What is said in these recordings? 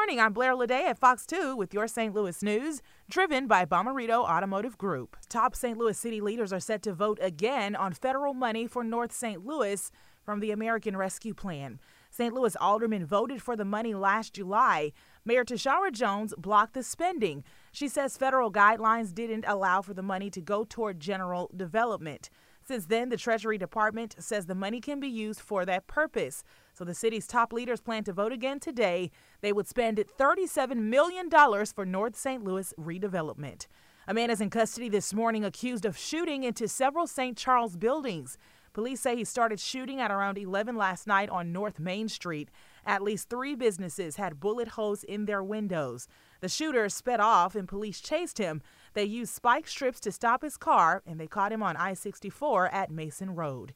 Morning. I'm Blair Lede at Fox 2 with your St. Louis news, driven by Bommarito Automotive Group. Top St. Louis city leaders are set to vote again on federal money for North St. Louis from the American Rescue Plan. St. Louis aldermen voted for the money last July. Mayor Tishaura Jones blocked the spending. She says federal guidelines didn't allow for the money to go toward general development. Since then, the Treasury Department says the money can be used for that purpose. So the city's top leaders plan to vote again today. They would spend $37 million for North St. Louis redevelopment. A man is in custody this morning accused of shooting into several St. Charles buildings. Police say he started shooting at around 11 last night on North Main Street. At least three businesses had bullet holes in their windows. The shooter sped off and police chased him. They used spike strips to stop his car and they caught him on I 64 at Mason Road.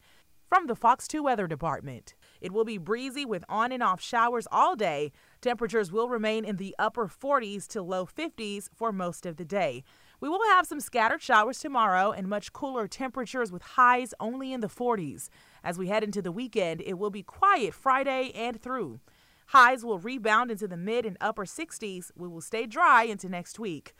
From the Fox 2 Weather Department, it will be breezy with on and off showers all day. Temperatures will remain in the upper 40s to low 50s for most of the day. We will have some scattered showers tomorrow and much cooler temperatures with highs only in the 40s. As we head into the weekend, it will be quiet Friday and through. Highs will rebound into the mid and upper 60s. We will stay dry into next week.